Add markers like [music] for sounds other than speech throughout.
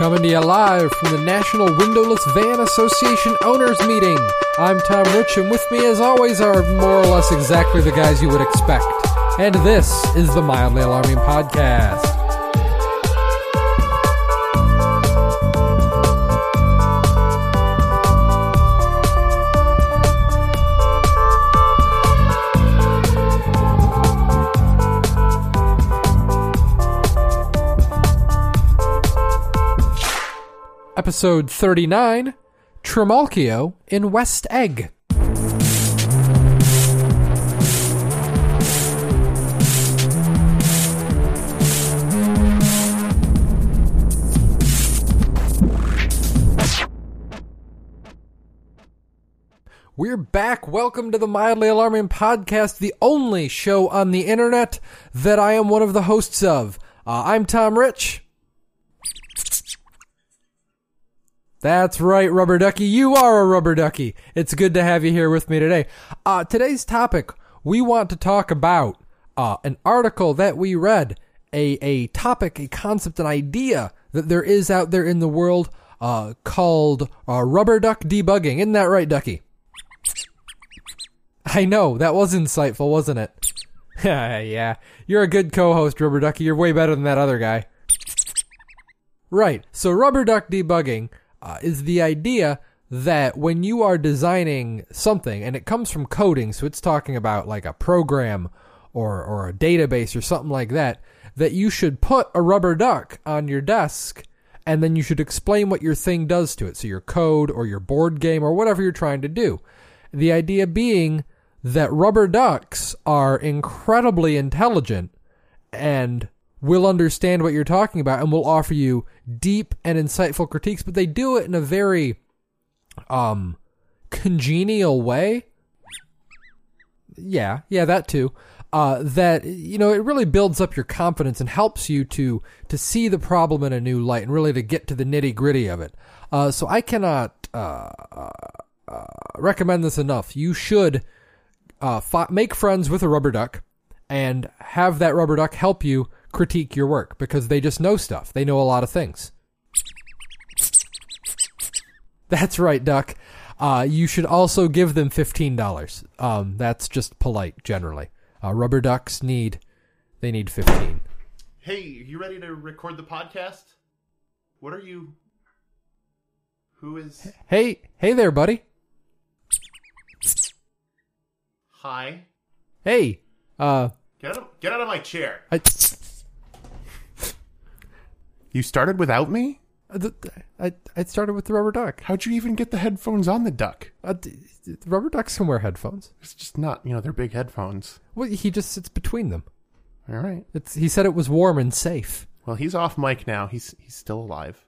Coming to you live from the National Windowless Van Association Owners Meeting. I'm Tom Rich, and with me, as always, are more or less exactly the guys you would expect. And this is the Mildly Alarming Podcast. Episode 39 Trimalchio in West Egg. We're back. Welcome to the Mildly Alarming Podcast, the only show on the internet that I am one of the hosts of. Uh, I'm Tom Rich. That's right, Rubber Ducky. You are a Rubber Ducky. It's good to have you here with me today. Uh, today's topic, we want to talk about uh, an article that we read, a, a topic, a concept, an idea that there is out there in the world uh, called uh, rubber duck debugging. Isn't that right, Ducky? I know, that was insightful, wasn't it? [laughs] yeah, you're a good co-host, Rubber Ducky. You're way better than that other guy. Right. So rubber duck debugging uh, is the idea that when you are designing something, and it comes from coding, so it's talking about like a program or or a database or something like that, that you should put a rubber duck on your desk, and then you should explain what your thing does to it. So your code or your board game or whatever you're trying to do. The idea being that rubber ducks are incredibly intelligent and will understand what you're talking about and will offer you deep and insightful critiques, but they do it in a very um congenial way. Yeah, yeah, that too. Uh, that you know, it really builds up your confidence and helps you to to see the problem in a new light and really to get to the nitty gritty of it. Uh, so I cannot uh, uh, recommend this enough. You should uh, make friends with a rubber duck and have that rubber duck help you critique your work because they just know stuff. They know a lot of things. That's right, Duck. Uh, you should also give them fifteen dollars. Um, that's just polite, generally. Uh, rubber ducks need they need fifteen. Hey, you ready to record the podcast? What are you? Who is? Hey, hey there, buddy. Hi. Hey. Uh. Get out, of, get out of my chair. I, you started without me? I I started with the rubber duck. How'd you even get the headphones on the duck? Uh, rubber ducks can wear headphones. It's just not, you know, they're big headphones. Well, he just sits between them. All right. It's he said it was warm and safe. Well, he's off mic now. He's he's still alive.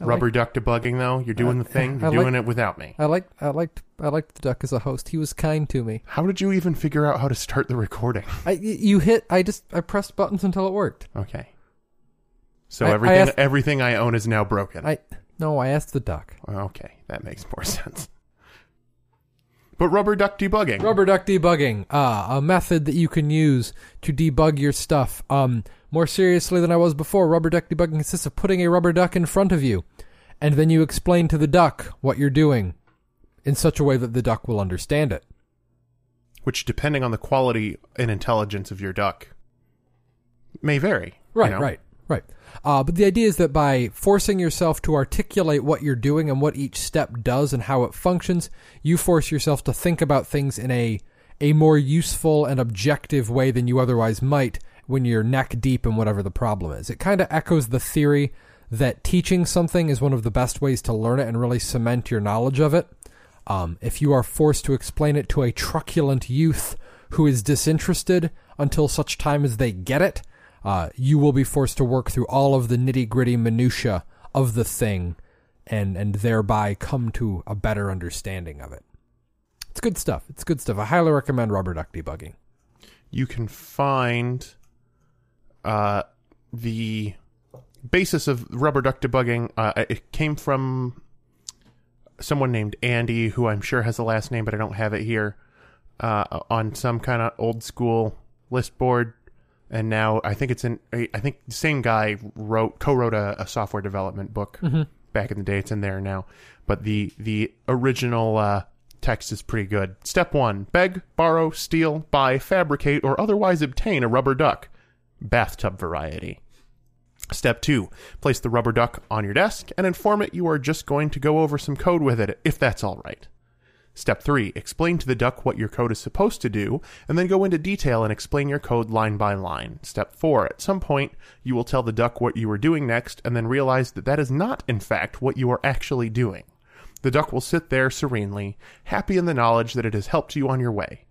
I Rubber like, duck debugging though. You're doing uh, the thing. You're doing it without me. I like I liked I liked the duck as a host. He was kind to me. How did you even figure out how to start the recording? I you hit I just I pressed buttons until it worked. Okay. So I, everything I asked, everything I own is now broken. I no, I asked the duck. Okay, that makes more [laughs] sense. But rubber duck debugging. Rubber duck debugging, uh, a method that you can use to debug your stuff. Um, more seriously than I was before, rubber duck debugging consists of putting a rubber duck in front of you, and then you explain to the duck what you're doing in such a way that the duck will understand it. Which, depending on the quality and intelligence of your duck, may vary. Right, you know? right, right. Uh, but the idea is that by forcing yourself to articulate what you're doing and what each step does and how it functions, you force yourself to think about things in a a more useful and objective way than you otherwise might when you're neck deep in whatever the problem is. It kind of echoes the theory that teaching something is one of the best ways to learn it and really cement your knowledge of it. Um, if you are forced to explain it to a truculent youth who is disinterested until such time as they get it, uh, you will be forced to work through all of the nitty gritty minutia of the thing, and and thereby come to a better understanding of it. It's good stuff. It's good stuff. I highly recommend rubber duck debugging. You can find uh, the basis of rubber duck debugging. Uh, it came from someone named Andy, who I'm sure has a last name, but I don't have it here. Uh, on some kind of old school list board and now I think it's in. I think the same guy wrote co-wrote a, a software development book back in the day. It's in there now, but the the original uh, text is pretty good. Step one: beg, borrow, steal, buy, fabricate, or otherwise obtain a rubber duck, bathtub variety. Step two: place the rubber duck on your desk and inform it you are just going to go over some code with it, if that's all right. Step 3. Explain to the duck what your code is supposed to do, and then go into detail and explain your code line by line. Step 4. At some point, you will tell the duck what you are doing next, and then realize that that is not, in fact, what you are actually doing. The duck will sit there serenely, happy in the knowledge that it has helped you on your way.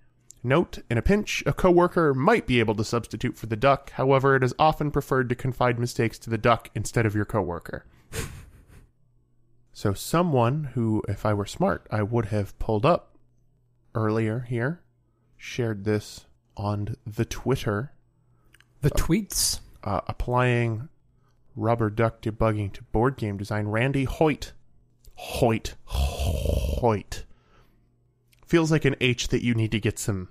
Note, in a pinch, a coworker might be able to substitute for the duck, however, it is often preferred to confide mistakes to the duck instead of your coworker. So someone who, if I were smart, I would have pulled up earlier here, shared this on the Twitter, The tweets. uh, applying rubber duck debugging to board game design. Randy Hoyt, Hoyt, Hoyt. Feels like an H that you need to get some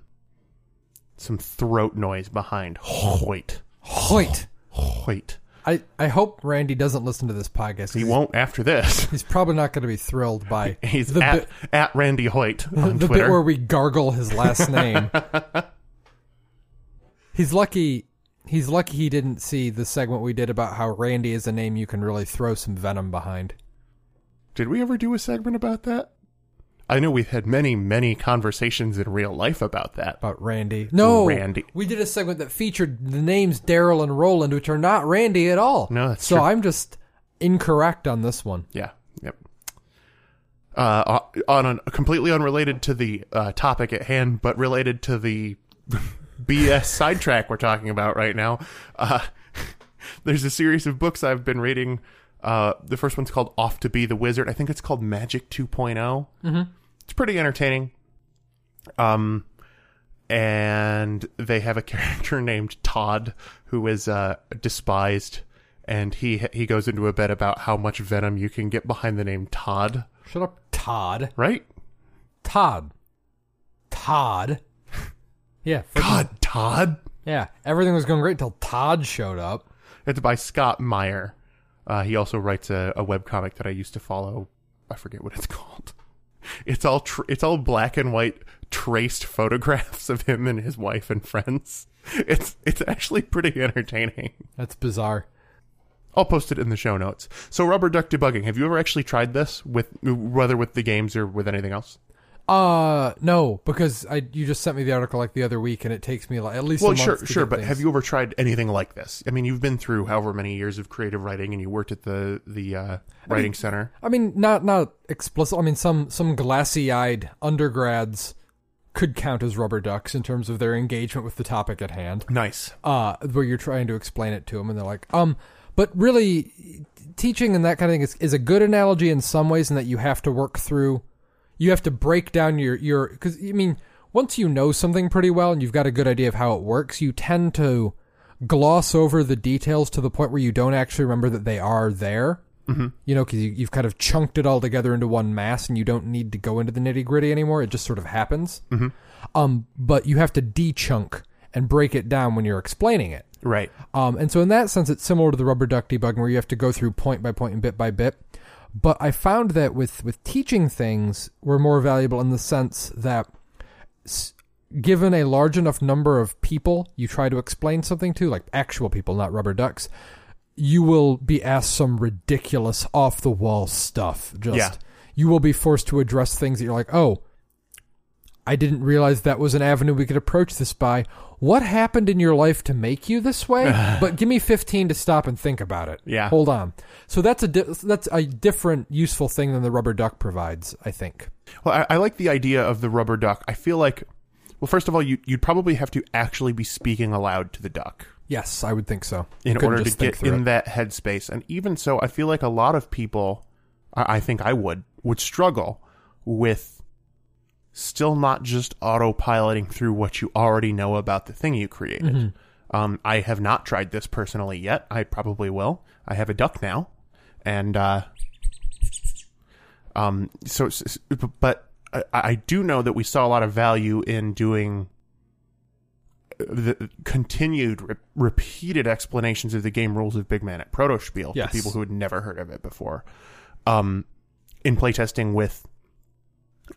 some throat noise behind. Hoyt, Hoyt. Hoyt. I, I hope Randy doesn't listen to this podcast. He won't after this. [laughs] he's probably not going to be thrilled by [laughs] He's the at, bit, at Randy Hoyt [laughs] on the Twitter. bit where we gargle his last name. he's lucky. He's lucky he didn't see the segment we did about how Randy is a name you can really throw some venom behind. Did we ever do a segment about that? I know we've had many, many conversations in real life about that. About Randy. No, Randy. We did a segment that featured the names Daryl and Roland, which are not Randy at all. No, that's so true. I'm just incorrect on this one. Yeah. Yep. Uh, on a completely unrelated to the uh, topic at hand, but related to the [laughs] BS sidetrack we're talking about right now. Uh, [laughs] there's a series of books I've been reading. Uh, the first one's called Off to Be the Wizard. I think it's called Magic 2.0. Mm-hmm. It's pretty entertaining. Um, and they have a [laughs] character named Todd who is uh, despised, and he he goes into a bit about how much venom you can get behind the name Todd. Shut up, Todd. Right? Todd. Todd. Yeah. freaking- God, Todd. Yeah. Everything was going great until Todd showed up. It's by Scott Meyer. Uh, he also writes a, a webcomic that I used to follow. I forget what it's [laughs] called. It's all tr- it's all black and white traced photographs of him and his wife and friends. It's it's actually pretty entertaining. That's bizarre. I'll post it in the show notes. So rubber duck debugging. Have you ever actually tried this with whether with the games or with anything else? Uh, no, because I you just sent me the article like the other week, and it takes me like at least. Well, a month sure, sure, but things. have you ever tried anything like this? I mean, you've been through however many years of creative writing, and you worked at the the uh, writing center. I mean, not not explicit. I mean, some some glassy-eyed undergrads could count as rubber ducks in terms of their engagement with the topic at hand. Nice. uh, where you're trying to explain it to them, and they're like, um, but really, teaching and that kind of thing is, is a good analogy in some ways, in that you have to work through, you have to break down your your because I mean, once you know something pretty well and you've got a good idea of how it works, you tend to gloss over the details to the point where you don't actually remember that they are there. Mm-hmm. You know, because you, you've kind of chunked it all together into one mass, and you don't need to go into the nitty gritty anymore. It just sort of happens. Mm-hmm. Um, but you have to de-chunk and break it down when you're explaining it. Right. Um, and so in that sense, it's similar to the rubber duck debugging where you have to go through point by point and bit by bit. But I found that with, with teaching things, we're more valuable in the sense that s- given a large enough number of people you try to explain something to, like actual people, not rubber ducks, you will be asked some ridiculous off the wall stuff. Just Yeah. you will be forced to address things that you're like, oh, I didn't realize that was an avenue we could approach this by. What happened in your life to make you this way? [laughs] but give me 15 to stop and think about it. Yeah. Hold on. So that's a di- that's a different useful thing than the rubber duck provides, I think. Well, I, I like the idea of the rubber duck. I feel like, well, first of all, you, you'd probably have to actually be speaking aloud to the duck Yes, I would think so. in order to get in it. that headspace. And even so, I feel like a lot of people, I, I think I would, would struggle with still not just autopiloting through what you already know about the thing you created. Mm-hmm. Um, I have not tried this personally yet. I probably will. I have a duck now, and uh, um, so, s- s- but I, I do know that we saw a lot of value in doing the continued re- repeated explanations of the game rules of Big Man at Protospiel Yes. to people who had never heard of it before. Um, in playtesting with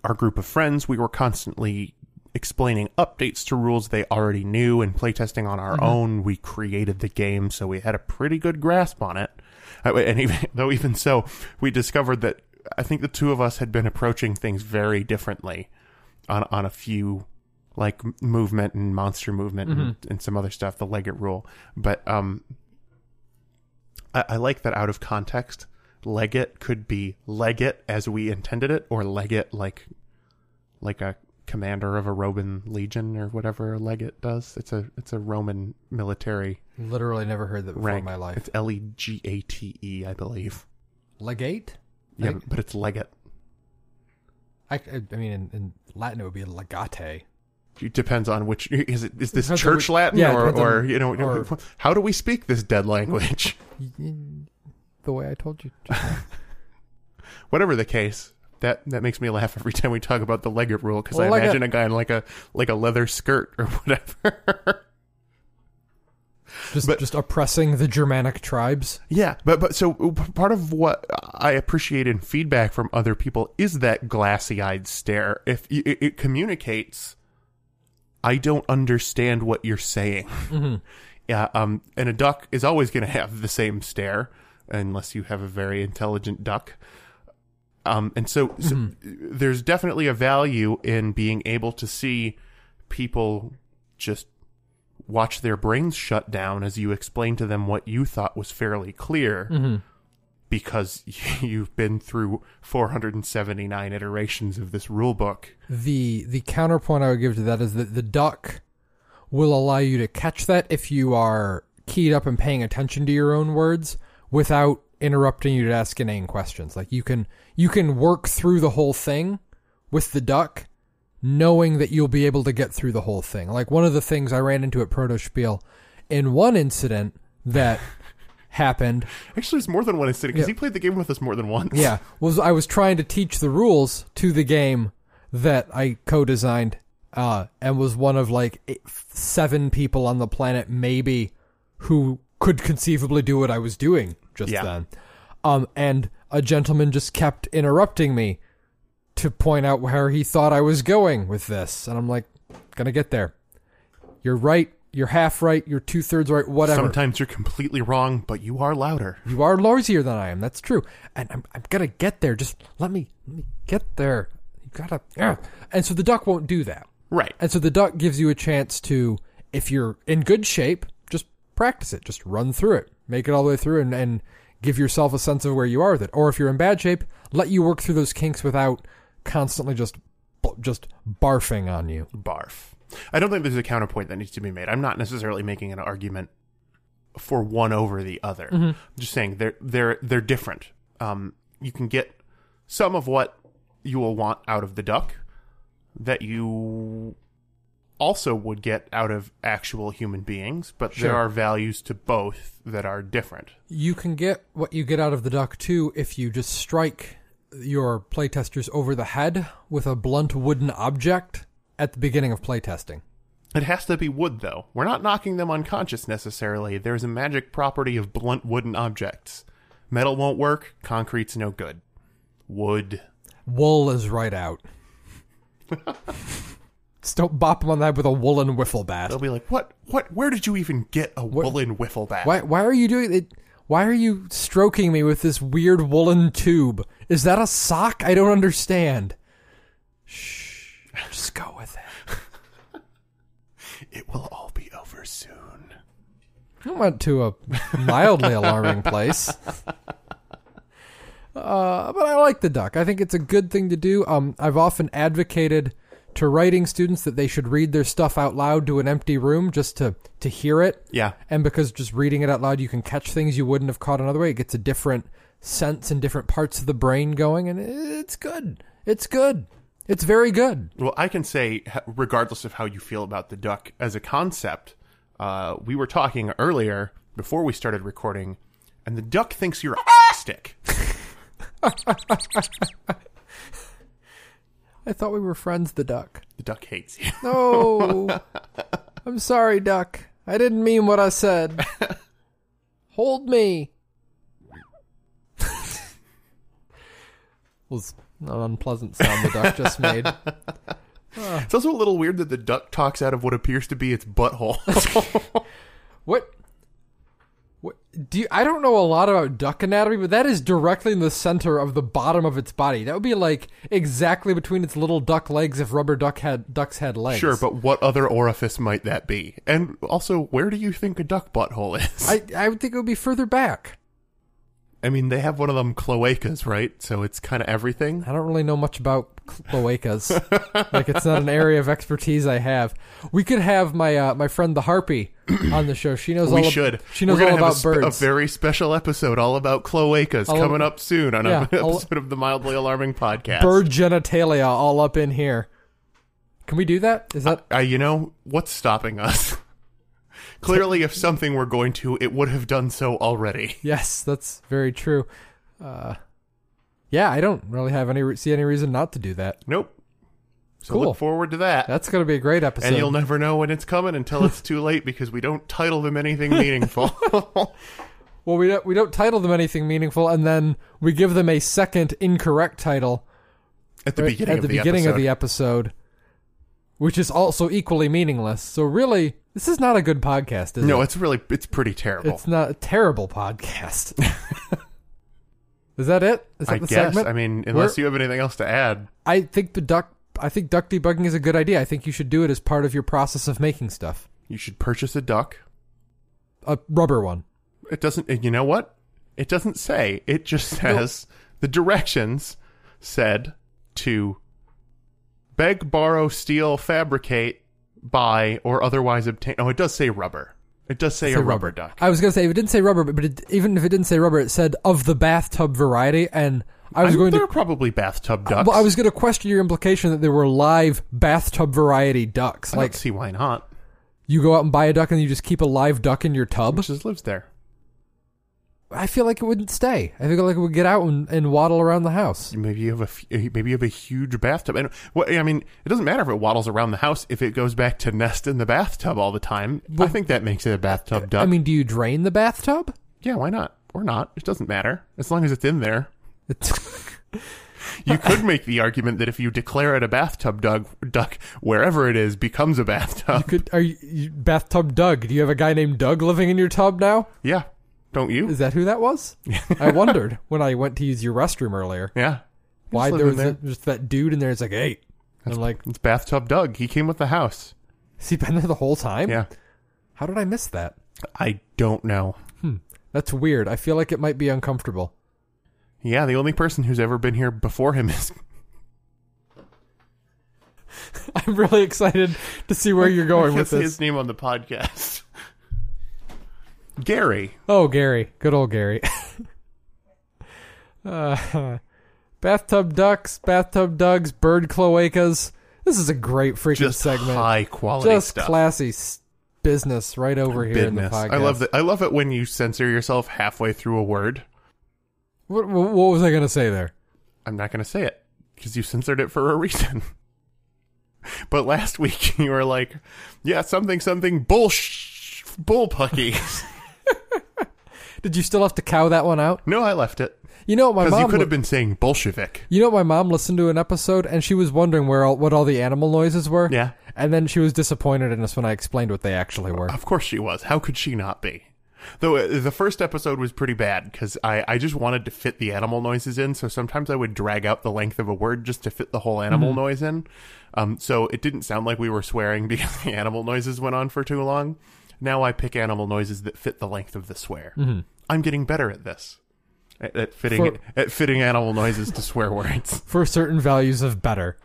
our group of friends, we were constantly explaining updates to rules they already knew. And playtesting on our own, we created the game, so we had a pretty good grasp on it. Uh, And even [laughs] though, even so, we discovered that I think the two of us had been approaching things very differently on on a few like movement and monster movement and, and some other stuff, the Leggett rule. But um, I, I like that out of context. Leggett could be Leggett as we intended it, or Leggett like like a commander of a Roman legion or whatever Leggett does. It's a it's a Roman military Literally never heard that before rank. in my life. It's L E G A T E, I believe. Legate? Yeah, Leg- but it's Leggett. I, I mean, in, in Latin it would be legate. It depends on which is it is this church which- Latin yeah, or or you know or- how do we speak this dead language? [laughs] The way I told you. [laughs] Whatever the case, that that makes me laugh every time we talk about the Leggett rule because Well, I imagine a guy in like a like a leather skirt or [laughs] whatever. Just But- just oppressing the Germanic tribes. yeah, but but so part of what I appreciate in feedback from other people is that glassy eyed stare. If it, it communicates, I don't understand what you're saying. Yeah, um, and a duck is always going to have the same stare unless you have a very intelligent duck. Um, and so, so there's definitely a value in being able to see people just watch their brains shut down as you explain to them what you thought was fairly clear because [laughs] you've been through 479 iterations of this rule book. The the counterpoint I would give to that is that the duck will allow you to catch that if you are keyed up and paying attention to your own words without interrupting you to ask inane questions. Like you can you can work through the whole thing with the duck knowing that you'll be able to get through the whole thing. Like one of the things I ran into at Protospiel in one incident that [laughs] happened Actually, it's more than one incident because Yeah. he played the game with us more than once. Yeah, was I was trying to teach the rules to the game that I co-designed, uh, and was one of like eight, seven people on the planet, maybe, who could conceivably do what I was doing just Yeah. then. Um, and a gentleman just kept interrupting me to point out where he thought I was going with this, and I'm like, gonna get there. You're right. You're half right. You're two thirds right. Whatever. Sometimes you're completely wrong, but you are louder. You are noisier than I am. That's true. And I'm, I'm gonna get there. Just let me let me get there. You gotta. Yeah. And so the duck won't do that. Right. And so the duck gives you a chance to, if you're in good shape, practice it. Just run through it. Make it all the way through and, and give yourself a sense of where you are with it. Or if you're in bad shape, let you work through those kinks without constantly just just barfing on you. Barf. I don't think there's a counterpoint that needs to be made. I'm not necessarily making an argument for one over the other. I'm just saying they're they're they're different. Um, you can get some of what you will want out of the duck that you also would get out of actual human beings, but Sure. there are values to both that are different. You can get what you get out of the duck too if you just strike your playtesters over the head with a blunt wooden object at the beginning of playtesting. It has to be wood, though. We're not knocking them unconscious necessarily. There's a magic property of blunt wooden objects. Metal won't work, concrete's no good. Wood. Wool is right out. [laughs] Don't bop them on the head with a woolen wiffle bat. They'll be like, what? What? Where did you even get a woolen wiffle bat? Why? Why are you doing it? Why are you stroking me with this weird woolen tube? Is that a sock? I don't understand. Shh. Just go with it. [laughs] It will all be over soon. I went to a mildly alarming place. Uh, but I like the duck. I think it's a good thing to do. Um, I've often advocated to writing students that they should read their stuff out loud to an empty room just to, to hear it. Yeah. And because just reading it out loud, you can catch things you wouldn't have caught another way. It gets a different sense and different parts of the brain going, and it's good. It's good. It's very good. Well, I can say, regardless of how you feel about the duck as a concept, uh, we were talking earlier before we started recording, and the duck thinks you're a stick. [laughs] I thought we were friends, the duck. The duck hates you. No. [laughs] I'm sorry, duck. I didn't mean what I said. Hold me. [laughs] was an unpleasant sound the duck just made. It's also a little weird that the duck talks out of what appears to be its butthole. [laughs] What? Do you, I don't know a lot about duck anatomy, but that is directly in the center of the bottom of its body. That would be like exactly between its little duck legs if rubber duck had ducks had legs. sure, but what other orifice might that be? And also, where do you think a duck butthole is? I I would think it would be further back. I mean, they have one of them cloacas, right? So it's kind of everything. I don't really know much about cloacas. [laughs] like it's not an area of expertise I have. We could have my uh, my friend the harpy on the show. She knows We all ab- should. she knows We're all have about a, spe- birds. a very special episode all about cloacas All coming ab- up soon on Yeah, an [laughs] all- episode of the Mildly Alarming podcast. Bird genitalia all up in here. Can we do that? Is that Uh, you know, what's stopping us? Clearly, if something were going to, it would have done so already. [laughs] Yes, that's very true. Uh, yeah, I don't really have any re- see any reason not to do that. Nope. So Cool. look forward to that. That's going to be a great episode. and you'll never know when it's coming until it's too late because we don't title them anything [laughs] meaningful. [laughs] well, we don't we don't title them anything meaningful, and then we give them a second incorrect title At the right, beginning, at of, the the beginning episode. of the episode, which is also equally meaningless. So really, this is not a good podcast, is No, it? it's really it's pretty terrible. It's not a terrible podcast. [laughs] is that it? Is that I the guess. segment? I mean, unless you have anything else to add. I think the duck. I think duck debugging is a good idea. I think you should do it as part of your process of making stuff. You should purchase a duck. A rubber one. It doesn't. and You know what? It doesn't say. It just [laughs] says the directions said to beg, borrow, steal, fabricate, buy, or otherwise obtain. Oh, it does say rubber. It does say, Say a rubber, duck. I was gonna say if it didn't say rubber, but, but it, even if it didn't say rubber, it said of the bathtub variety, and I was I'm- going there to. are probably bathtub ducks. Well, I was going to question your implication that there were live bathtub variety ducks. I Like don't see why not. you go out and buy a duck and you just keep a live duck in your tub. Which just lives there. I feel like it wouldn't stay. I feel like it would get out and, and waddle around the house. Maybe you have a f- eh, maybe you have a huge bathtub, and what I mean, it doesn't matter if it waddles around the house if it goes back to nest in the bathtub all the time. I think that makes it a bathtub duck. I mean, do you drain the bathtub? yeah, why not? Or not? It doesn't matter as long as it's in there. [laughs] You could make the argument that if you declare it a bathtub duck, duck wherever it is becomes a bathtub. could are you, you bathtub Doug? Do you have a guy named Doug living in your tub now? Yeah, don't you? Is that who that was? [laughs] I wondered when I went to use your restroom earlier. Yeah. Why there was a- just that dude in there? It's like, hey, and I'm like, It's bathtub Doug. He came with the house. has he been there the whole time? Yeah. How did I miss that? I don't know. Hmm. That's weird. I feel like it might be uncomfortable. Yeah, the only person who's ever been here before him is [laughs] [laughs] I'm really excited to see where you're going with this. his name on the podcast. Gary. Oh, Gary. Good old Gary. [laughs] uh, bathtub ducks, bathtub dugs, bird cloacas. This is a great freaking Just segment. high quality Just stuff. classy s- business right over here in the Business. podcast. I love that. I love it when you censor yourself halfway through a word. What, what, what was I going to say there? I'm not going to say it because you censored it for a [laughs] reason. but last week [laughs] you were like, "Yeah, something, something, bullsh, bullpucky." Did you still have to cow that one out? no, I left it You know what my because mom you could li- have been saying Bolshevik. You know, my mom listened to an episode and she was wondering where all, what all the animal noises were. Yeah, And then she was disappointed in us when I explained what they actually were. of course she was. How could she not be? Though uh, the first episode was pretty bad because I, I just wanted to fit the animal noises in. So sometimes I would drag out the length of a word just to fit the whole animal Mm-hmm. noise in. Um, so it didn't sound like we were swearing [laughs] because the animal noises went on for too long. Now I pick animal noises that fit the length of the swear. Mm-hmm. I'm getting better at this. At, at fitting For- at fitting animal noises to swear [laughs] words. For certain values of better.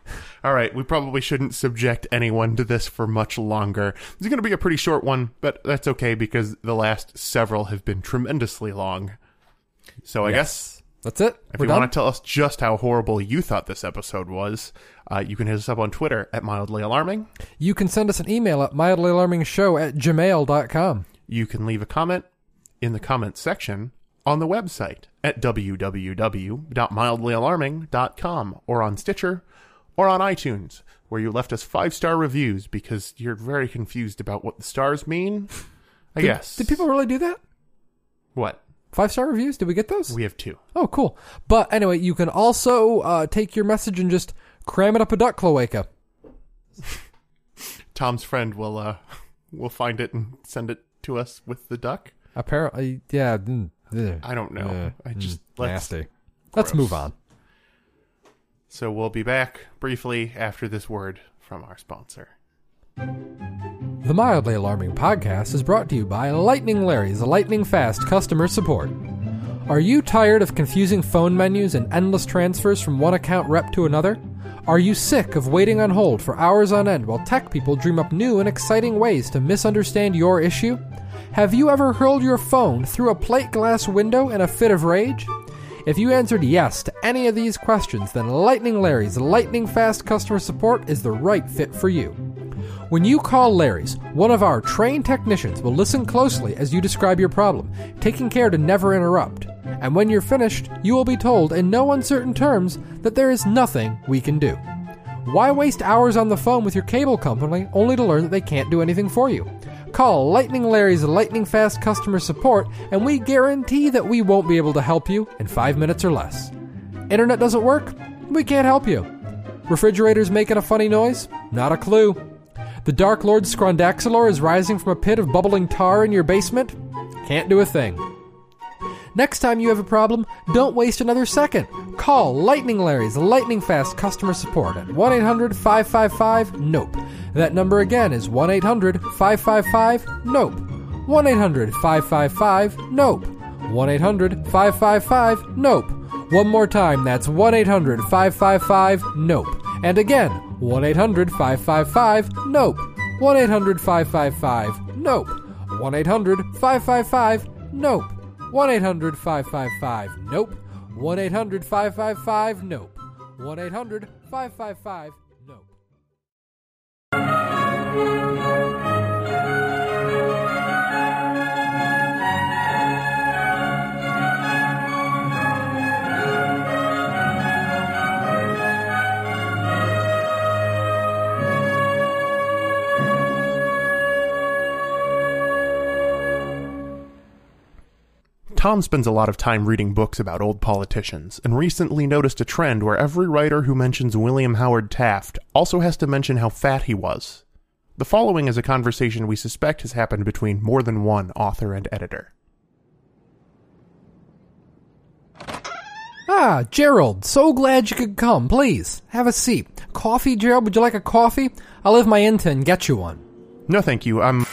All right, we probably shouldn't subject anyone to this for much longer. It's going to be a pretty short one, but that's okay because the last several have been tremendously long. So I guess That's it. if We're you done. want to tell us just how horrible you thought this episode was, uh, you can hit us up on Twitter at mildly alarming. You can send us an email at mildlyalarmingshow at gmail.com. You can leave a comment in the comments section on the website at www.mildlyalarming.com or on Stitcher or on iTunes, where you left us five star reviews because you're very confused about what the stars mean. [laughs] I guess. Did people really do that? What? Five star reviews? Did we get those? We have two. Oh, cool. But anyway, you can also uh, take your message and just cram it up a duck cloaca. [laughs] Tom's friend will uh [laughs] will find it and send it to us with the duck. Apparently, yeah. mm, I don't know. I just mm, let's nasty. Let's gross. move on. So we'll be back briefly after this word from our sponsor. The Mildly Alarming podcast is brought to you by Lightning Larry's Lightning Fast Customer Support. Are you tired of confusing phone menus and endless transfers from one account rep to another? Are you sick of waiting on hold for hours on end while tech people dream up new and exciting ways to misunderstand your issue? Have you ever hurled your phone through a plate glass window in a fit of rage? If you answered yes to any of these questions, then Lightning Larry's Lightning Fast Customer Support is the right fit for you. When you call Larry's, one of our trained technicians will listen closely as you describe your problem, taking care to never interrupt. And when you're finished, you will be told in no uncertain terms that there is nothing we can do. Why waste hours on the phone with your cable company only to learn that they can't do anything for you? Call Lightning Larry's Lightning Fast customer support, and we guarantee that we won't be able to help you in five minutes or less. Internet doesn't work? We can't help you. Refrigerator's making a funny noise? Not a clue. The Dark Lord Scrondaxilor is rising from a pit of bubbling tar in your basement? Can't do a thing. Next time you have a problem, don't waste another second. Call Lightning Larry's Lightning Fast customer support at 1 800 555 NOPE. That number again is 1 800 555 NOPE. 1 800 555 NOPE. 1 800 555 NOPE. One more time, that's 1 800 555 NOPE. And again, 1 800 555 NOPE. 1 800 555 NOPE. 1 800 555 NOPE. 1 800 555 NOPE. 1 800 555 NOPE. 1 800 555 NOPE. Tom spends a lot of time reading books about old politicians, and recently noticed a trend where every writer who mentions William Howard Taft also has to mention how fat he was. The following is a conversation we suspect has happened between more than one author and editor. Ah, Gerald, so glad you could come. Please, have a seat. Coffee, Gerald? Would you like a coffee? I'll leave my inn and get you one. No, thank you. I'm.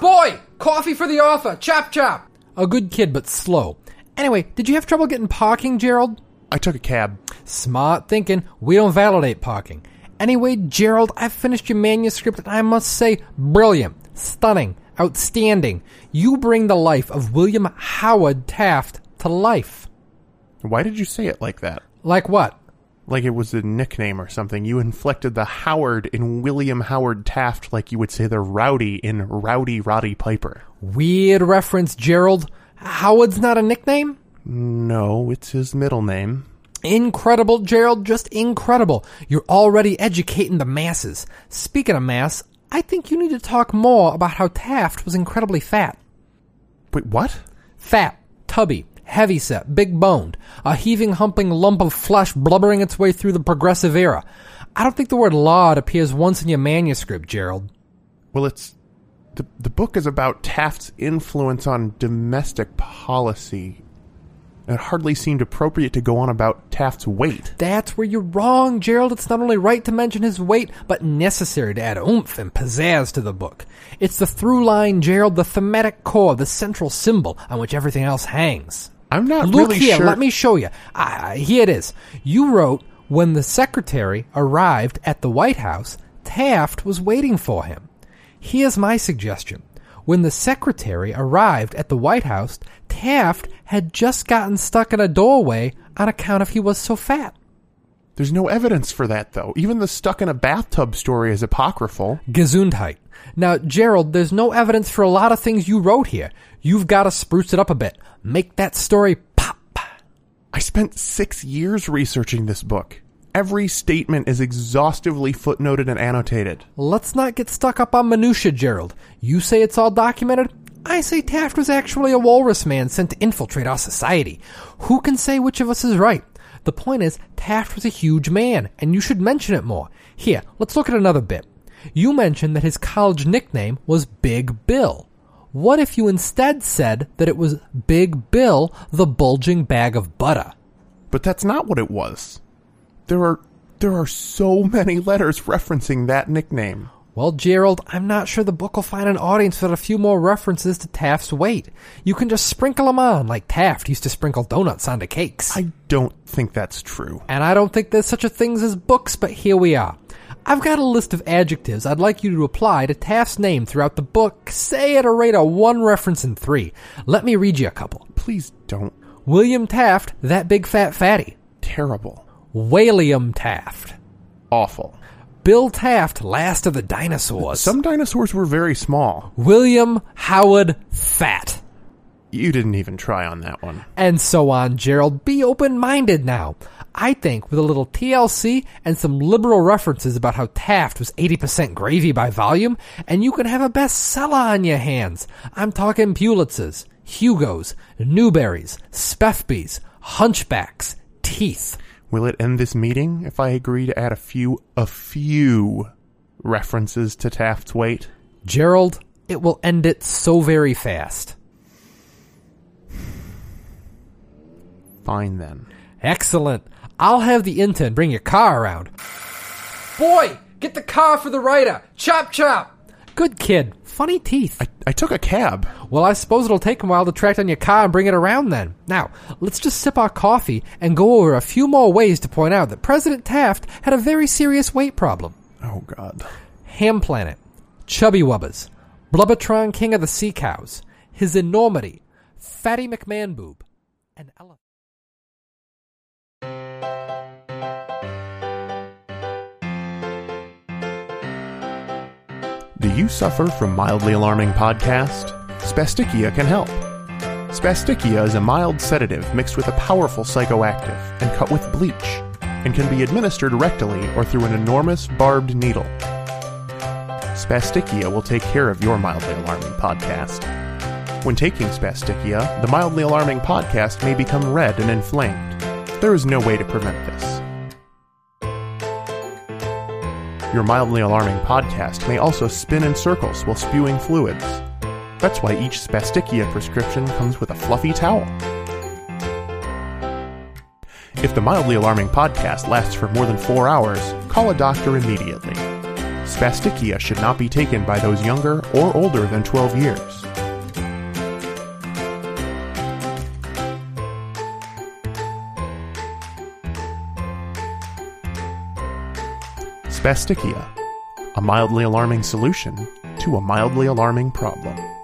Boy, coffee for the author. Chop chop. A good kid, but slow. Anyway, did you have trouble getting parking, Gerald? I took a cab. Smart thinking. We don't validate parking. Anyway, Gerald, I've finished your manuscript and I must say, brilliant, stunning, outstanding. You bring the life of William Howard Taft to life. Why did you say it like that? Like what? Like it was a nickname or something. You inflected the Howard in William Howard Taft like you would say the Rowdy in Rowdy Roddy Piper. Weird reference, Gerald. Howard's not a nickname? No, it's his middle name. Incredible, Gerald, just incredible. You're already educating the masses. Speaking of mass, I think you need to talk more about how Taft was incredibly fat. Wait, what? Fat, tubby, heavyset, big boned, a heaving, humping lump of flesh blubbering its way through the progressive era. I don't think the word lard appears once in your manuscript, Gerald. Well, it's the the book is about Taft's influence on domestic policy. It hardly seemed appropriate to go on about Taft's weight. That's where you're wrong, Gerald. It's not only right to mention his weight, but necessary to add oomph and pizzazz to the book. It's the through line, Gerald, the thematic core, the central symbol on which everything else hangs. I'm not Look really here, sure. let me show you. Ah, here it is. You wrote when the secretary arrived at the White House, Taft was waiting for him. Here's my suggestion. When the secretary arrived at the White House, Taft had just gotten stuck in a doorway on account of he was so fat. There's no evidence for that, though. Even the stuck in a bathtub story is apocryphal. Gesundheit. Now, Gerald, there's no evidence for a lot of things you wrote here. You've got to spruce it up a bit. Make that story pop. I spent six years researching this book. Every statement is exhaustively footnoted and annotated. Let's not get stuck up on minutia, Gerald. You say it's all documented. I say Taft was actually a walrus man sent to infiltrate our society. Who can say which of us is right? The point is, Taft was a huge man, and you should mention it more. Here, let's look at another bit. You mentioned that his college nickname was Big Bill. What if you instead said that it was Big Bill, the bulging bag of butter? But that's not what it was. There are there are so many letters referencing that nickname. Well, Gerald, I'm not sure the book will find an audience without a few more references to Taft's weight. You can just sprinkle them on, like Taft used to sprinkle donuts onto cakes. I don't think that's true. and I don't think there's such a thing as books, but here we are. I've got a list of adjectives I'd like you to apply to Taft's name throughout the book, say at a rate of one reference in three. Let me read you a couple. Please don't. William Taft, that big fat fatty. Terrible. William Taft. Awful. Bill Taft, last of the dinosaurs. Some dinosaurs were very small. William Howard Fat. You didn't even try on that one. and so on, Gerald. Be open minded now. I think with a little TLC and some liberal references about how Taft was 80% gravy by volume, and you can have a bestseller on your hands. I'm talking Pulitzers, Hugos, Newberys, Spefbys, Hunchbacks, Teeth. Will it end this meeting if I agree to add a few, a few references to Taft's weight? Gerald, it will end it so very fast. Fine then. Excellent. I'll have the intern bring your car around. Boy, get the car for the writer. Chop chop. Good kid. Funny teeth. I, I took a cab. Well, I suppose it'll take a while to track down your car and bring it around then. Now, let's just sip our coffee and go over a few more ways to point out that President Taft had a very serious weight problem. Oh, God. Ham Planet, Chubby Wubbers, Blubbertron King of the Sea Cows, His Enormity, Fatty McMahon Boob, and Elephant. Do you suffer from mildly alarming podcast? Spastickia can help. Spastickia is a mild sedative mixed with a powerful psychoactive and cut with bleach, and can be administered rectally or through an enormous barbed needle. Spastickia will take care of your mildly alarming podcast. When taking Spastickia, the mildly alarming podcast may become red and inflamed. There is no way to prevent this. Your mildly alarming podcast may also spin in circles while spewing fluids. That's why each Spastickia prescription comes with a fluffy towel. If the mildly alarming podcast lasts for more than four hours, call a doctor immediately. Spastickia should not be taken by those younger or older than 12 years. Spastickia, a mildly alarming solution to a mildly alarming problem.